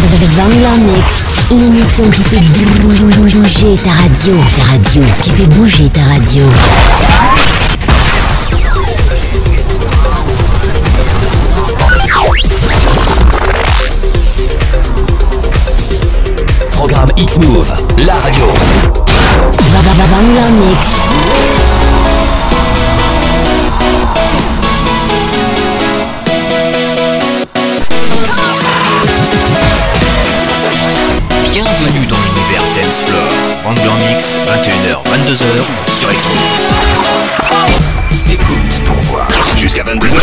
Vangler Mix, l'émission qui fait bouger ta radio, ta radio, qui fait bouger ta radio. Programme X-Move, la radio. Vangler Mix. 22h sur x Écoute pour voir. Jusqu'à 22h.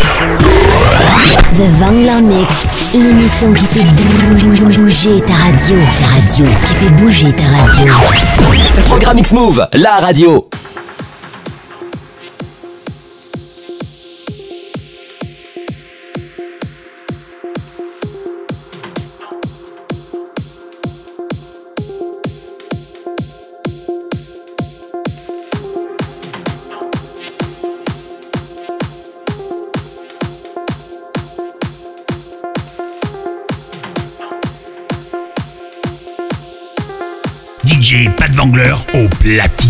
The Vangler Mix, l'émission qui fait bouger ta radio, ta radio, qui fait bouger ta radio. Programme X-Move, la radio. Au platine.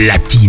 Platine.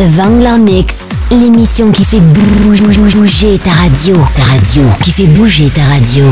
The Vangler Mix, l'émission qui fait bouger ta radio. Ta radio, qui fait bouger ta radio.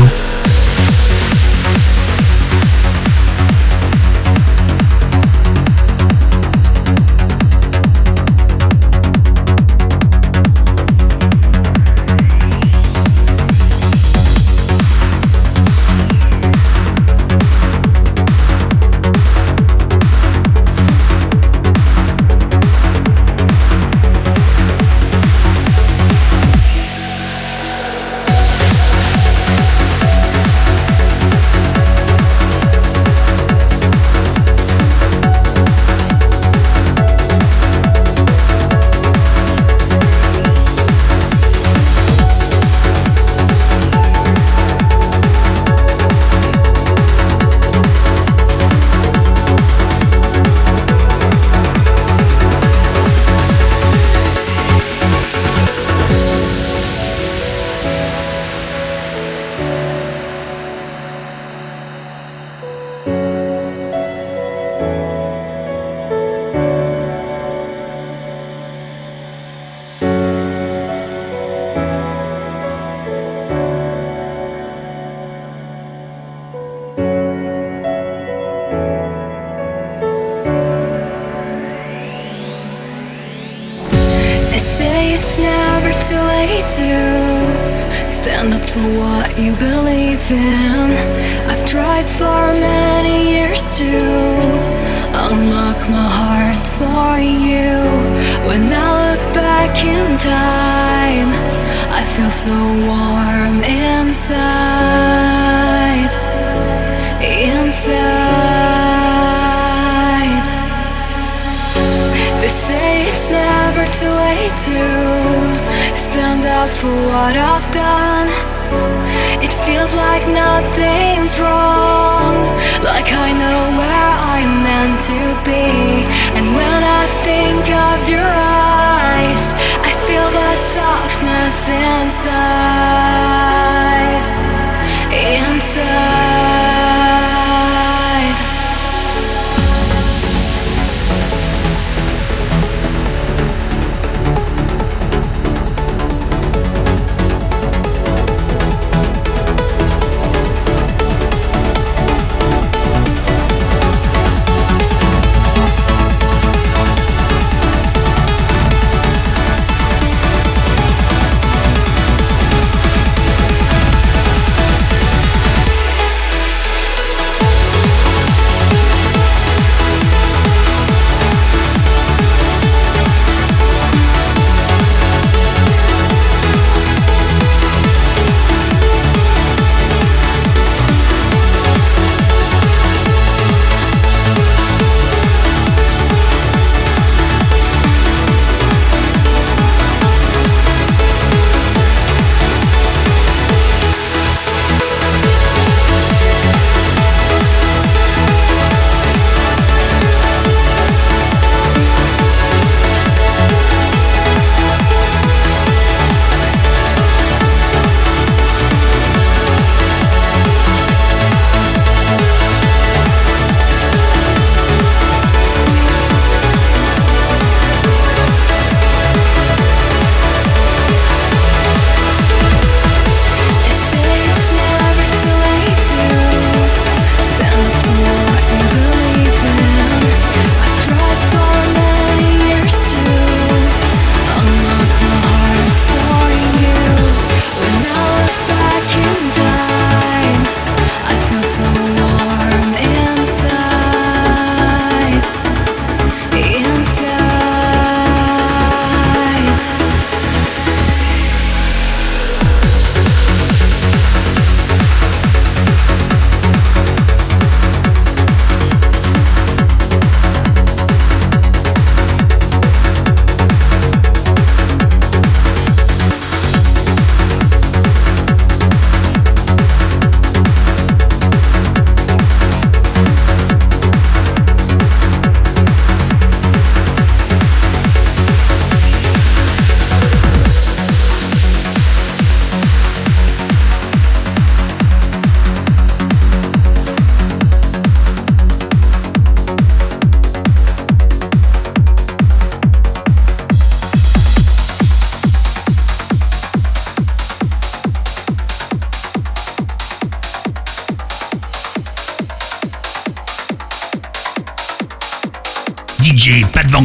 to stand up for what I've done. It feels like nothing's wrong, like I know where I'm meant to be. And when I think of your eyes, I feel the softness inside. Inside.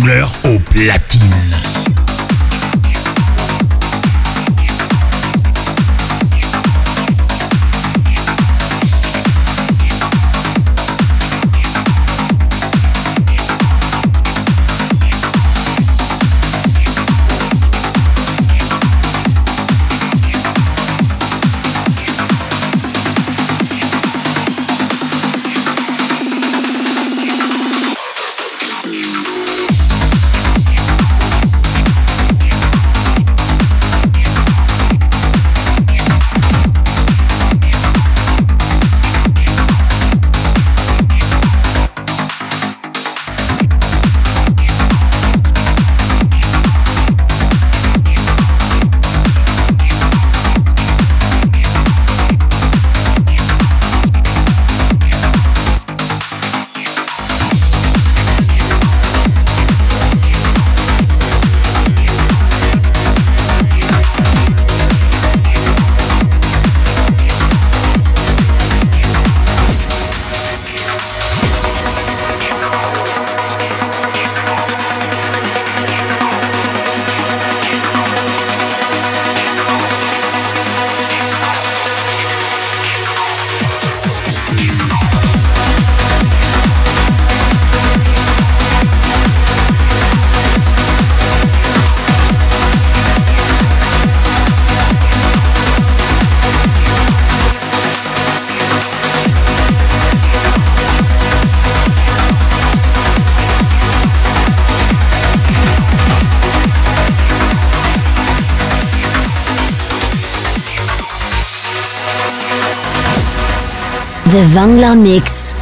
DJ Mix.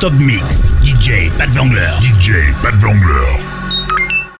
Non-stop mix. DJ Pat Vangler. DJ Pat.